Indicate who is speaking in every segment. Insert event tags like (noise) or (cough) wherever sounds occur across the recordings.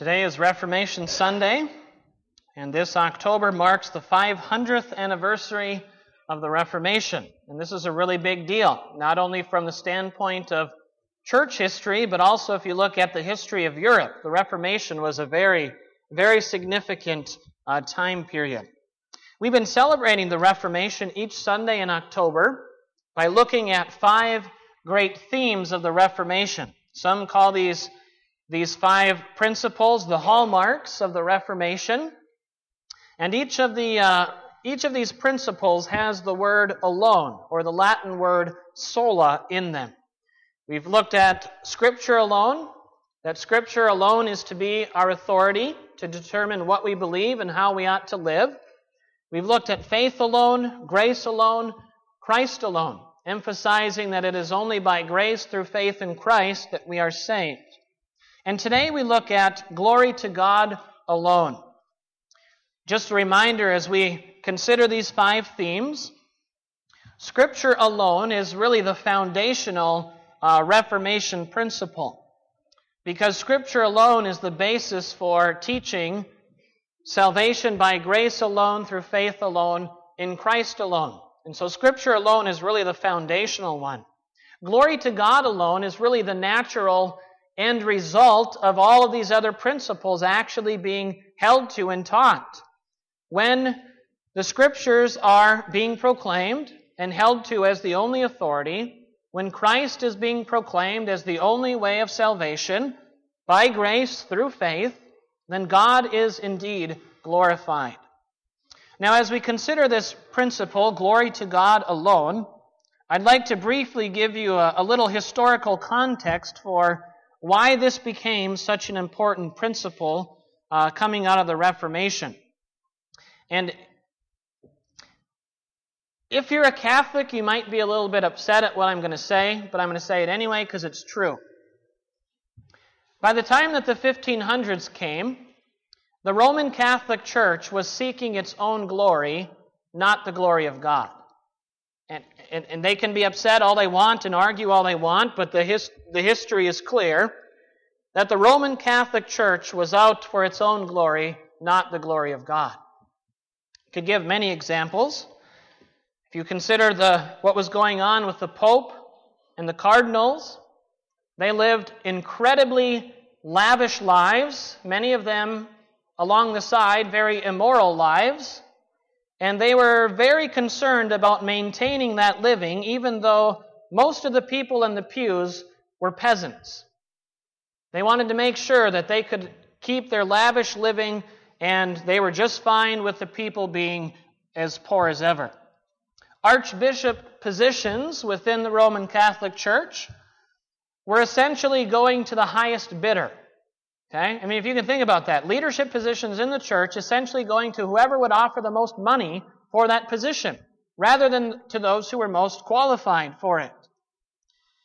Speaker 1: Today is Reformation Sunday, and this October marks the 500th anniversary of the Reformation. And this is a really big deal, not only from the standpoint of church history, but also if you look at the history of Europe. The Reformation was a very, very significant uh, time period. We've been celebrating the Reformation each Sunday in October by looking at five great themes of the Reformation. Some call these these five principles, the hallmarks of the Reformation. And each of, the, uh, each of these principles has the word alone, or the Latin word sola, in them. We've looked at Scripture alone, that Scripture alone is to be our authority to determine what we believe and how we ought to live. We've looked at faith alone, grace alone, Christ alone, emphasizing that it is only by grace through faith in Christ that we are saved. And today we look at glory to God alone. Just a reminder as we consider these five themes, Scripture alone is really the foundational uh, Reformation principle. Because Scripture alone is the basis for teaching salvation by grace alone, through faith alone, in Christ alone. And so Scripture alone is really the foundational one. Glory to God alone is really the natural end result of all of these other principles actually being held to and taught. When the scriptures are being proclaimed and held to as the only authority, when Christ is being proclaimed as the only way of salvation by grace through faith, then God is indeed glorified. Now, as we consider this principle, glory to God alone, I'd like to briefly give you a, a little historical context for why this became such an important principle uh, coming out of the Reformation. And if you're a Catholic, you might be a little bit upset at what I'm going to say, but I'm going to say it anyway because it's true. By the time that the 1500s came, the Roman Catholic Church was seeking its own glory, not the glory of God. And, and, and they can be upset all they want and argue all they want, but the, his, the history is clear that the Roman Catholic Church was out for its own glory, not the glory of God. I could give many examples. If you consider the, what was going on with the Pope and the cardinals, they lived incredibly lavish lives, many of them along the side, very immoral lives. And they were very concerned about maintaining that living, even though most of the people in the pews were peasants. They wanted to make sure that they could keep their lavish living and they were just fine with the people being as poor as ever. Archbishop positions within the Roman Catholic Church were essentially going to the highest bidder. Okay? I mean, if you can think about that, leadership positions in the church essentially going to whoever would offer the most money for that position, rather than to those who were most qualified for it.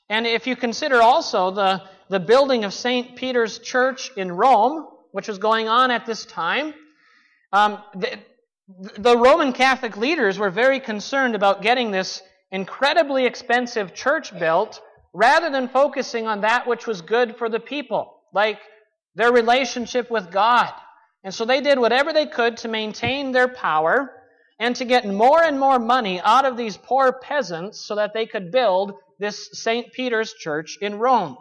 Speaker 1: And if you consider also the, the building of St. Peter's Church in Rome, which was going on at this time, um, the, the Roman Catholic leaders were very concerned about getting this incredibly expensive church built rather than focusing on that which was good for the people, like their relationship with God. And so they did whatever they could to maintain their power and to get more and more money out of these poor peasants so that they could build this St. Peter's Church in Rome.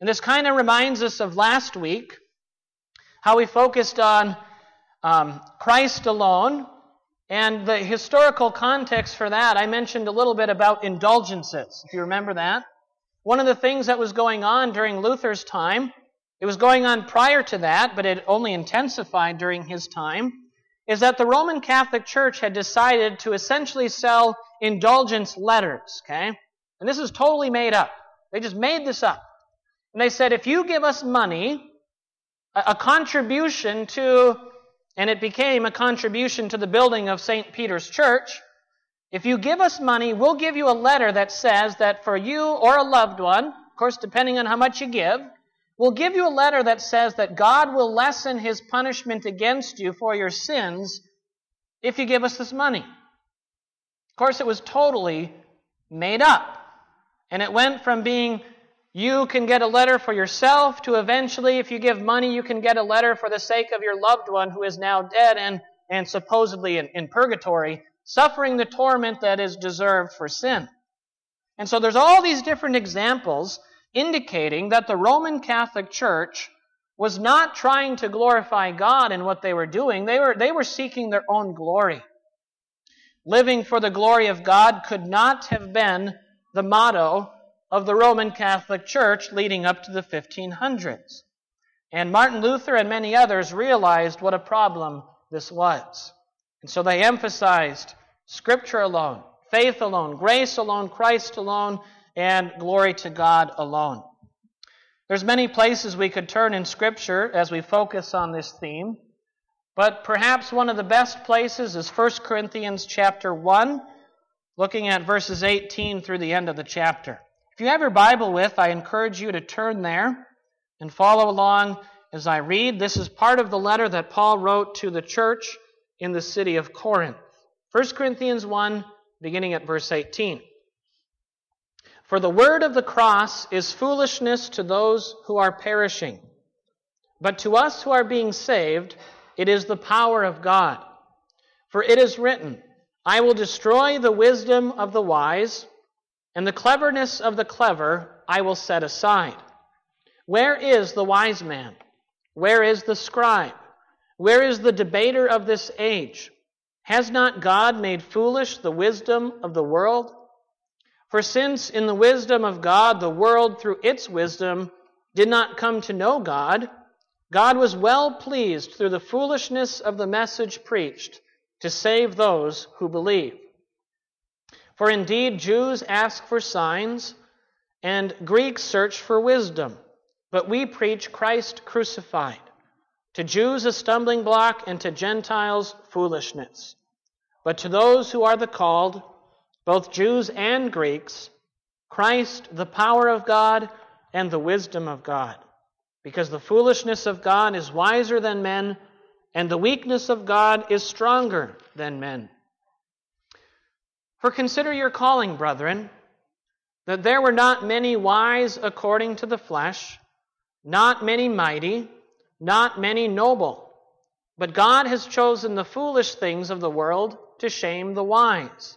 Speaker 1: And this kind of reminds us of last week, how we focused on um, Christ alone. And the historical context for that, I mentioned a little bit about indulgences, if you remember that. One of the things that was going on during Luther's time it was going on prior to that, but it only intensified during his time, is that the Roman Catholic Church had decided to essentially sell indulgence letters, okay? And this is totally made up. They just made this up. And they said, if you give us money, a, a contribution to, and it became a contribution to the building of St. Peter's Church, if you give us money, we'll give you a letter that says that for you or a loved one, of course, depending on how much you give, We'll give you a letter that says that God will lessen his punishment against you for your sins if you give us this money. Of course, it was totally made up. And it went from being you can get a letter for yourself, to eventually, if you give money, you can get a letter for the sake of your loved one who is now dead and, and supposedly in, in purgatory, suffering the torment that is deserved for sin. And so there's all these different examples indicating that the Roman Catholic Church was not trying to glorify God in what they were doing. They were, they were seeking their own glory. Living for the glory of God could not have been the motto of the Roman Catholic Church leading up to the 1500s. And Martin Luther and many others realized what a problem this was. And so they emphasized Scripture alone, faith alone, grace alone, Christ alone, and glory to God alone. There's many places we could turn in Scripture as we focus on this theme, but perhaps one of the best places is 1 Corinthians chapter 1, looking at verses 18 through the end of the chapter. If you have your Bible with, I encourage you to turn there and follow along as I read. This is part of the letter that Paul wrote to the church in the city of Corinth. 1 Corinthians 1, beginning at verse 18. For the word of the cross is foolishness to those who are perishing, but to us who are being saved, it is the power of God. For it is written, I will destroy the wisdom of the wise and the cleverness of the clever I will set aside. Where is the wise man? Where is the scribe? Where is the debater of this age? Has not God made foolish the wisdom of the world? For since in the wisdom of God the world through its wisdom did not come to know God, God was well pleased through the foolishness of the message preached to save those who believe. For indeed, Jews ask for signs, and Greeks search for wisdom. But we preach Christ crucified. To Jews, a stumbling block, and to Gentiles, foolishness. But to those who are the called, both Jews and Greeks, Christ, the power of God and the wisdom of God. Because the foolishness of God is wiser than men, and the weakness of God is stronger than men. For consider your calling, brethren, that there were not many wise according to the flesh, not many mighty, not many noble. But God has chosen the foolish things of the world to shame the wise.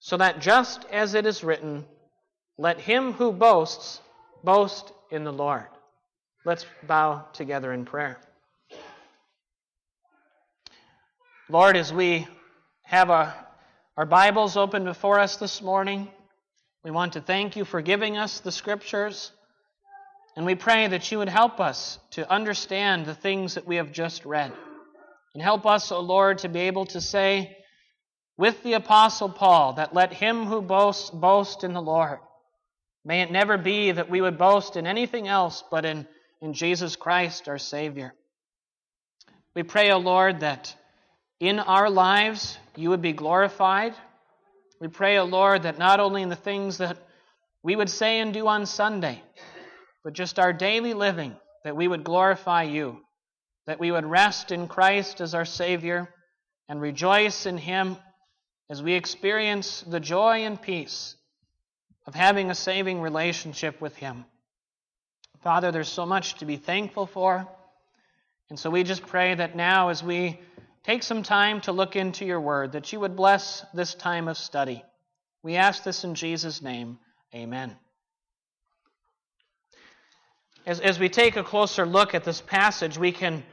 Speaker 1: so that just as it is written, let him who boasts boast in the Lord. Let's bow together in prayer. Lord, as we have a our Bible's open before us this morning. We want to thank you for giving us the Scriptures. And we pray that you would help us to understand the things that we have just read. And help us, O oh Lord, to be able to say with the Apostle Paul that let him who boasts boast in the Lord. May it never be that we would boast in anything else but in, in Jesus Christ, our Savior. We pray, O Lord, that in our lives you would be glorified. We pray, O Lord, that not only in the things that we would say and do on Sunday, but just our daily living, that we would glorify you, that we would rest in Christ as our Savior and rejoice in Him as we experience the joy and peace of having a saving relationship with Him. Father, there's so much to be thankful for. And so we just pray that now, as we Take some time to look into your word, that you would bless this time of study. We ask this in Jesus' name. Amen. As, as we take a closer look at this passage, we can,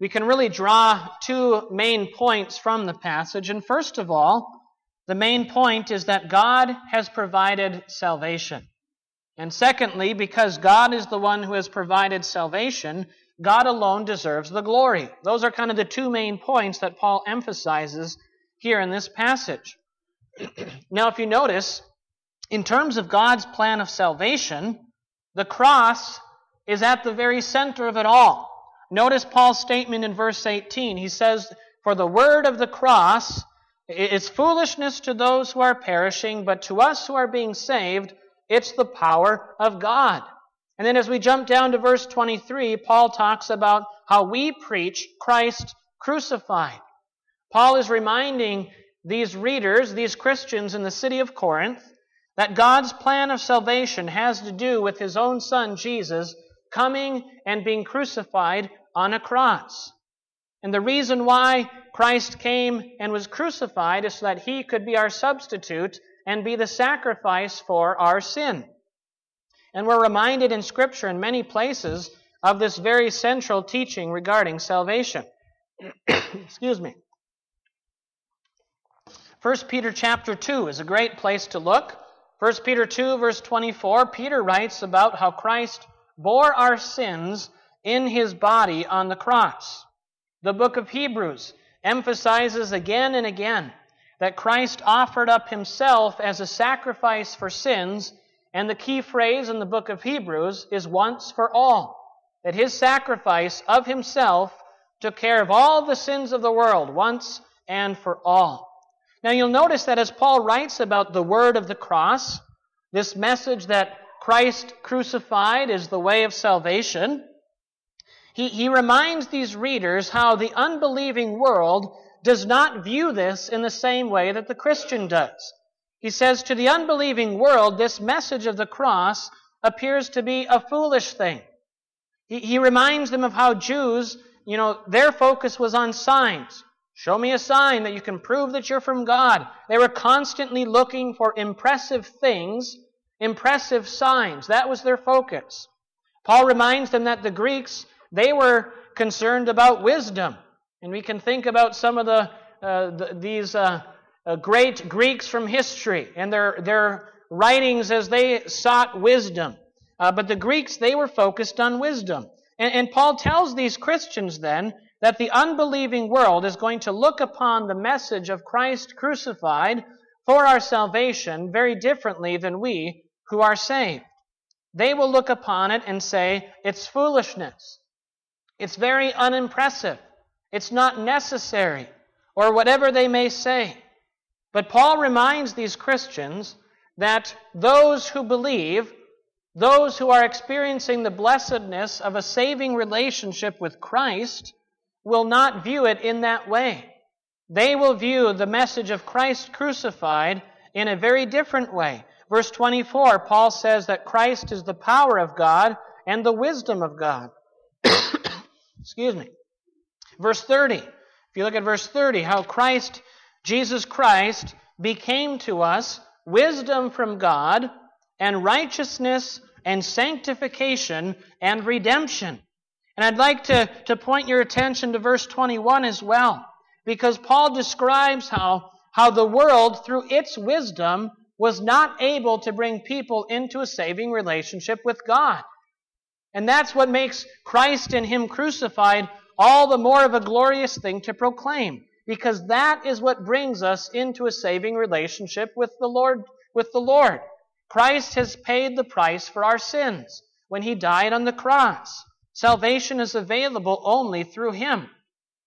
Speaker 1: we can really draw two main points from the passage. And first of all, the main point is that God has provided salvation. And secondly, because God is the one who has provided salvation, God alone deserves the glory. Those are kind of the two main points that Paul emphasizes here in this passage. (clears throat) now, if you notice, in terms of God's plan of salvation, The cross is at the very center of it all. Notice Paul's statement in verse 18. He says, For the word of the cross is foolishness to those who are perishing, but to us who are being saved, it's the power of God. And then as we jump down to verse 23, Paul talks about how we preach Christ crucified. Paul is reminding these readers, these Christians in the city of Corinth, that God's plan of salvation has to do with his own son, Jesus, coming and being crucified on a cross. And the reason why Christ came and was crucified is so that he could be our substitute and be the sacrifice for our sin. And we're reminded in Scripture in many places of this very central teaching regarding salvation. (clears throat) Excuse me. 1 Peter chapter 2 is a great place to look. 1 Peter 2 verse 24, Peter writes about how Christ bore our sins in his body on the cross. The book of Hebrews emphasizes again and again that Christ offered up himself as a sacrifice for sins, and the key phrase in the book of Hebrews is once for all. That his sacrifice of himself took care of all the sins of the world once and for all. Now you'll notice that as Paul writes about the word of the cross, this message that Christ crucified is the way of salvation, he, he reminds these readers how the unbelieving world does not view this in the same way that the Christian does. He says, to the unbelieving world, this message of the cross appears to be a foolish thing. He, he reminds them of how Jews, you know, their focus was on signs. Show me a sign that you can prove that you're from God. They were constantly looking for impressive things, impressive signs. That was their focus. Paul reminds them that the Greeks, they were concerned about wisdom. And we can think about some of the, uh, the these uh, uh, great Greeks from history and their, their writings as they sought wisdom. Uh, but the Greeks, they were focused on wisdom. And, and Paul tells these Christians then that the unbelieving world is going to look upon the message of Christ crucified for our salvation very differently than we who are saved. They will look upon it and say, it's foolishness. It's very unimpressive. It's not necessary, or whatever they may say. But Paul reminds these Christians that those who believe, those who are experiencing the blessedness of a saving relationship with Christ, will not view it in that way. They will view the message of Christ crucified in a very different way. Verse 24, Paul says that Christ is the power of God and the wisdom of God. Excuse me. Verse 30, if you look at verse 30, how Christ, Jesus Christ, became to us wisdom from God and righteousness and sanctification and redemption. And I'd like to, to point your attention to verse 21 as well, because Paul describes how, how the world, through its wisdom, was not able to bring people into a saving relationship with God. And that's what makes Christ and Him crucified all the more of a glorious thing to proclaim, because that is what brings us into a saving relationship with the Lord, with the Lord. Christ has paid the price for our sins when He died on the cross. Salvation is available only through Him.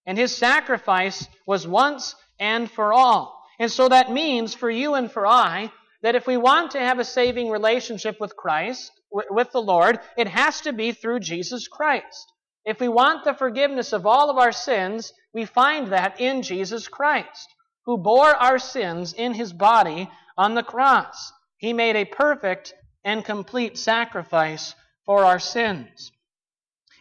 Speaker 1: And His sacrifice was once and for all. And so that means for you and for I that if we want to have a saving relationship with Christ, with the Lord, it has to be through Jesus Christ. If we want the forgiveness of all of our sins, we find that in Jesus Christ, who bore our sins in His body on the cross. He made a perfect and complete sacrifice for our sins.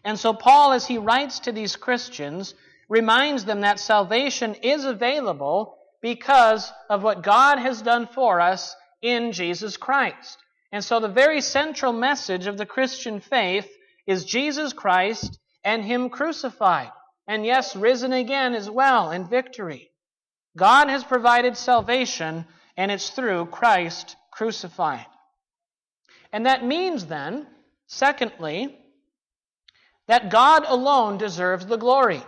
Speaker 1: And so, Paul, as he writes to these Christians, reminds them that salvation is available because of what God has done for us in Jesus Christ. And so, the very central message of the Christian faith is Jesus Christ and Him crucified. And yes, risen again as well in victory. God has provided salvation, and it's through Christ crucified. And that means then, secondly, that God alone deserves the glory.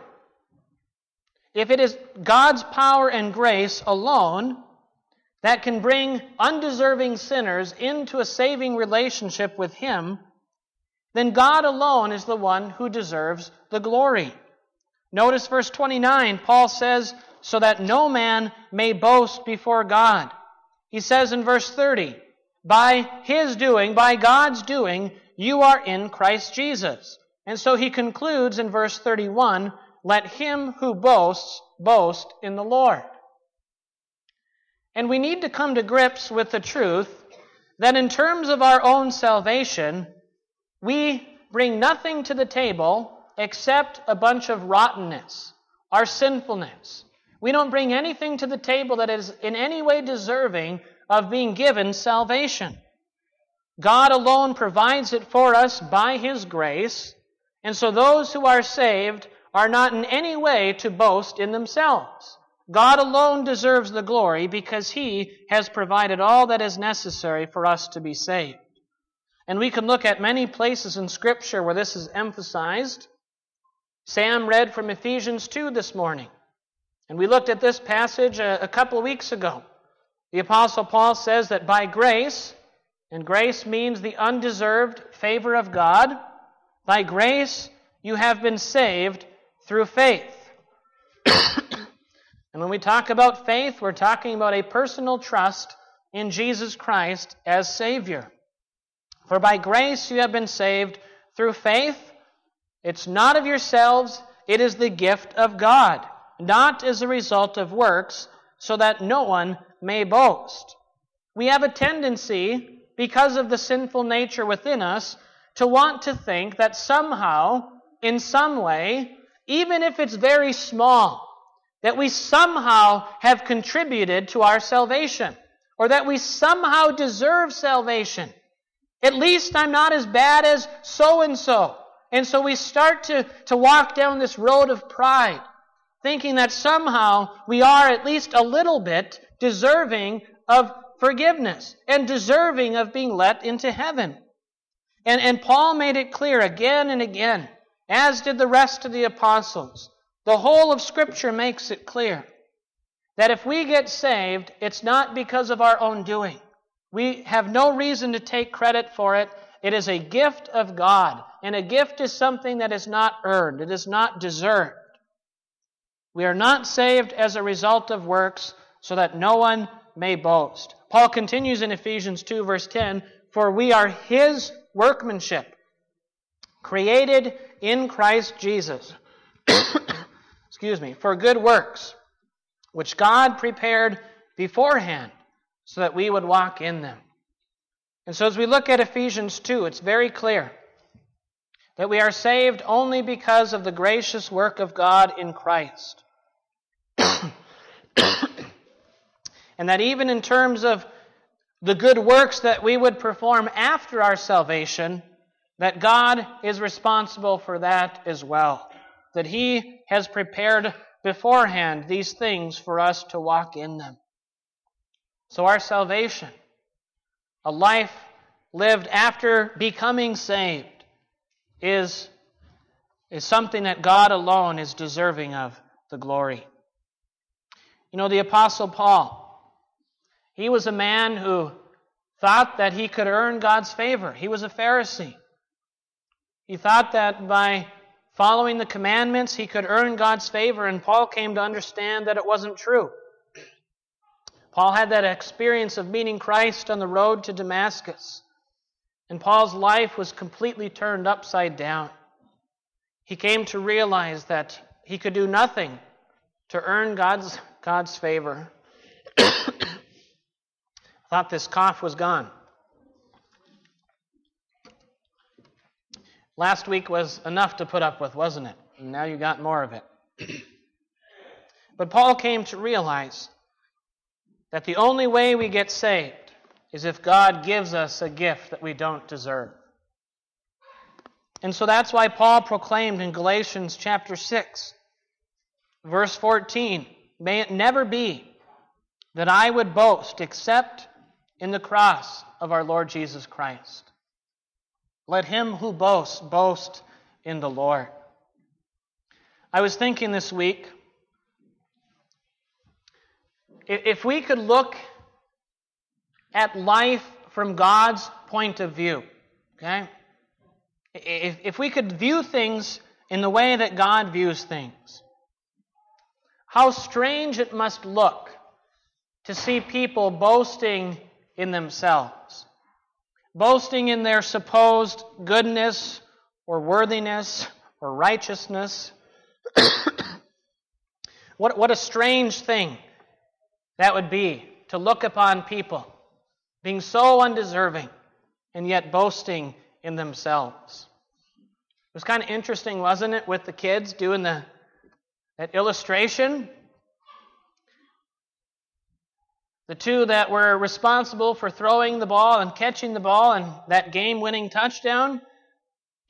Speaker 1: If it is God's power and grace alone that can bring undeserving sinners into a saving relationship with Him, then God alone is the one who deserves the glory. Notice verse 29, Paul says, so that no man may boast before God. He says in verse 30, by his doing, by God's doing, you are in Christ Jesus. And so he concludes in verse 31, let him who boasts boast in the Lord. And we need to come to grips with the truth that in terms of our own salvation, we bring nothing to the table except a bunch of rottenness, our sinfulness. We don't bring anything to the table that is in any way deserving of being given salvation. God alone provides it for us by His grace, and so those who are saved are not in any way to boast in themselves. God alone deserves the glory because He has provided all that is necessary for us to be saved. And we can look at many places in Scripture where this is emphasized. Sam read from Ephesians 2 this morning. And we looked at this passage a, a couple weeks ago. The Apostle Paul says that by grace, and grace means the undeserved favor of God, by grace you have been saved through faith. And when we talk about faith, we're talking about a personal trust in Jesus Christ as Savior. For by grace you have been saved through faith. It's not of yourselves, it is the gift of God, not as a result of works, so that no one may boast. We have a tendency, because of the sinful nature within us, to want to think that somehow, in some way, even if it's very small, that we somehow have contributed to our salvation, or that we somehow deserve salvation. At least I'm not as bad as so and so. And so we start to, to walk down this road of pride, thinking that somehow we are at least a little bit deserving of forgiveness and deserving of being let into heaven. And, and Paul made it clear again and again, as did the rest of the apostles, the whole of Scripture makes it clear that if we get saved, it's not because of our own doing. We have no reason to take credit for it. It is a gift of God, and a gift is something that is not earned, it is not deserved. We are not saved as a result of works, so that no one may boast. Paul continues in Ephesians 2, verse 10 For we are his workmanship, created in Christ Jesus excuse me, for good works, which God prepared beforehand so that we would walk in them. And so as we look at Ephesians 2, it's very clear that we are saved only because of the gracious work of God in Christ. (coughs) and that even in terms of the good works that we would perform after our salvation, that God is responsible for that as well that He has prepared beforehand these things for us to walk in them. So, our salvation, a life lived after becoming saved, is, is something that God alone is deserving of the glory. You know, the Apostle Paul, he was a man who thought that he could earn God's favor. He was a Pharisee. He thought that by following the commandments, he could earn God's favor, and Paul came to understand that it wasn't true. Paul had that experience of meeting Christ on the road to Damascus, and Paul's life was completely turned upside down. He came to realize that he could do nothing to earn God's, God's favor. (coughs) Thought this cough was gone. Last week was enough to put up with, wasn't it? And now you got more of it. (clears throat) but Paul came to realize that the only way we get saved is if God gives us a gift that we don't deserve. And so that's why Paul proclaimed in Galatians chapter 6, verse 14 May it never be that I would boast except in the cross of our Lord Jesus Christ. Let him who boasts boast in the Lord. I was thinking this week if we could look at life from God's point of view, okay? If, if we could view things in the way that God views things, how strange it must look to see people boasting in themselves, boasting in their supposed goodness or worthiness or righteousness. (coughs) what, what a strange thing that would be to look upon people being so undeserving and yet boasting in themselves. It was kind of interesting, wasn't it, with the kids doing the that illustration? The two that were responsible for throwing the ball and catching the ball and that game winning touchdown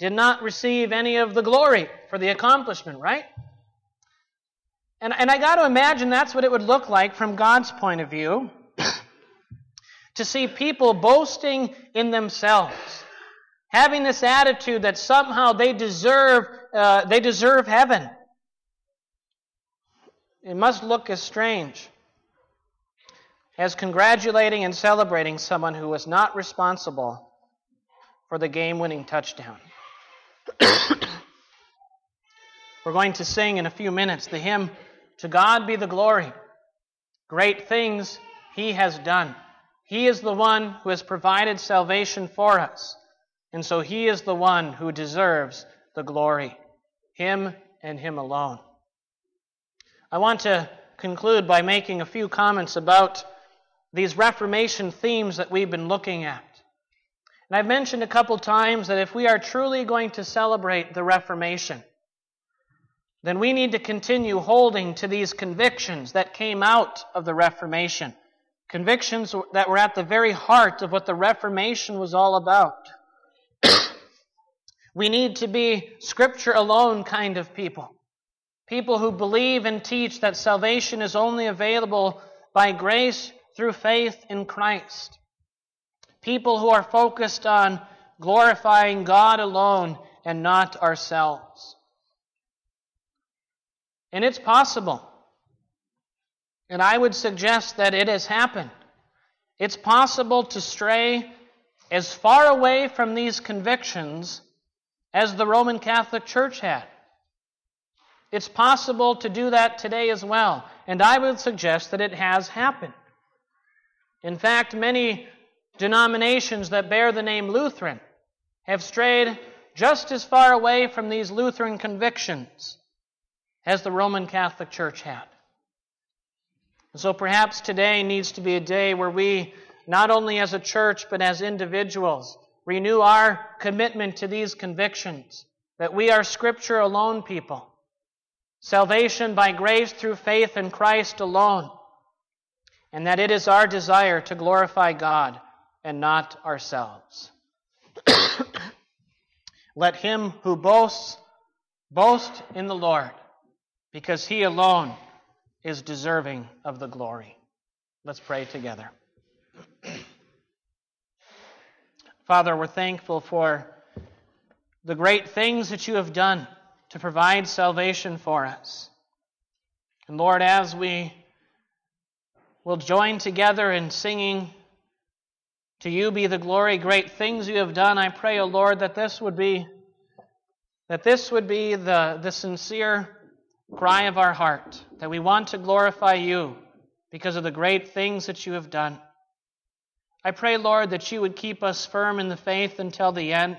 Speaker 1: did not receive any of the glory for the accomplishment, right? And, and I got to imagine that's what it would look like from God's point of view (coughs) to see people boasting in themselves, having this attitude that somehow they deserve, uh, they deserve heaven. It must look as strange as congratulating and celebrating someone who was not responsible for the game winning touchdown. (coughs) We're going to sing in a few minutes the hymn, To God Be the Glory. Great things He has done. He is the one who has provided salvation for us. And so He is the one who deserves the glory. Him and Him alone. I want to conclude by making a few comments about these Reformation themes that we've been looking at. And I've mentioned a couple times that if we are truly going to celebrate the Reformation, then we need to continue holding to these convictions that came out of the Reformation. Convictions that were at the very heart of what the Reformation was all about. (clears throat) we need to be Scripture alone kind of people. People who believe and teach that salvation is only available by grace through faith in Christ. People who are focused on glorifying God alone and not ourselves. And it's possible. And I would suggest that it has happened. It's possible to stray as far away from these convictions as the Roman Catholic Church had. It's possible to do that today as well. And I would suggest that it has happened. In fact, many denominations that bear the name Lutheran have strayed just as far away from these Lutheran convictions as the Roman Catholic Church had. So perhaps today needs to be a day where we, not only as a church, but as individuals, renew our commitment to these convictions that we are Scripture alone people. Salvation by grace through faith in Christ alone and that it is our desire to glorify God and not ourselves. (coughs) Let him who boasts boast in the Lord, because he alone is deserving of the glory. Let's pray together. (coughs) Father, we're thankful for the great things that you have done to provide salvation for us. And Lord, as we will join together in singing, To you be the glory, great things you have done. I pray, O Lord, that this would be that this would be the, the sincere cry of our heart, that we want to glorify you because of the great things that you have done. I pray, Lord, that you would keep us firm in the faith until the end,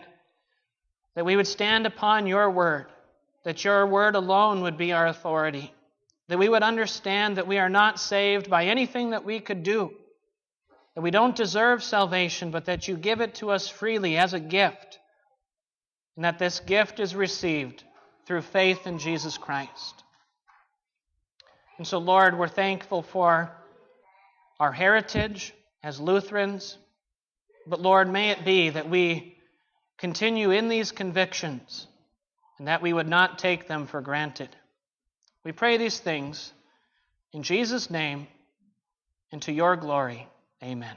Speaker 1: that we would stand upon your word, that your word alone would be our authority. That we would understand that we are not saved by anything that we could do. That we don't deserve salvation, but that you give it to us freely as a gift. And that this gift is received through faith in Jesus Christ. And so, Lord, we're thankful for our heritage as Lutherans. But, Lord, may it be that we continue in these convictions and that we would not take them for granted. We pray these things in Jesus' name and to your glory. Amen.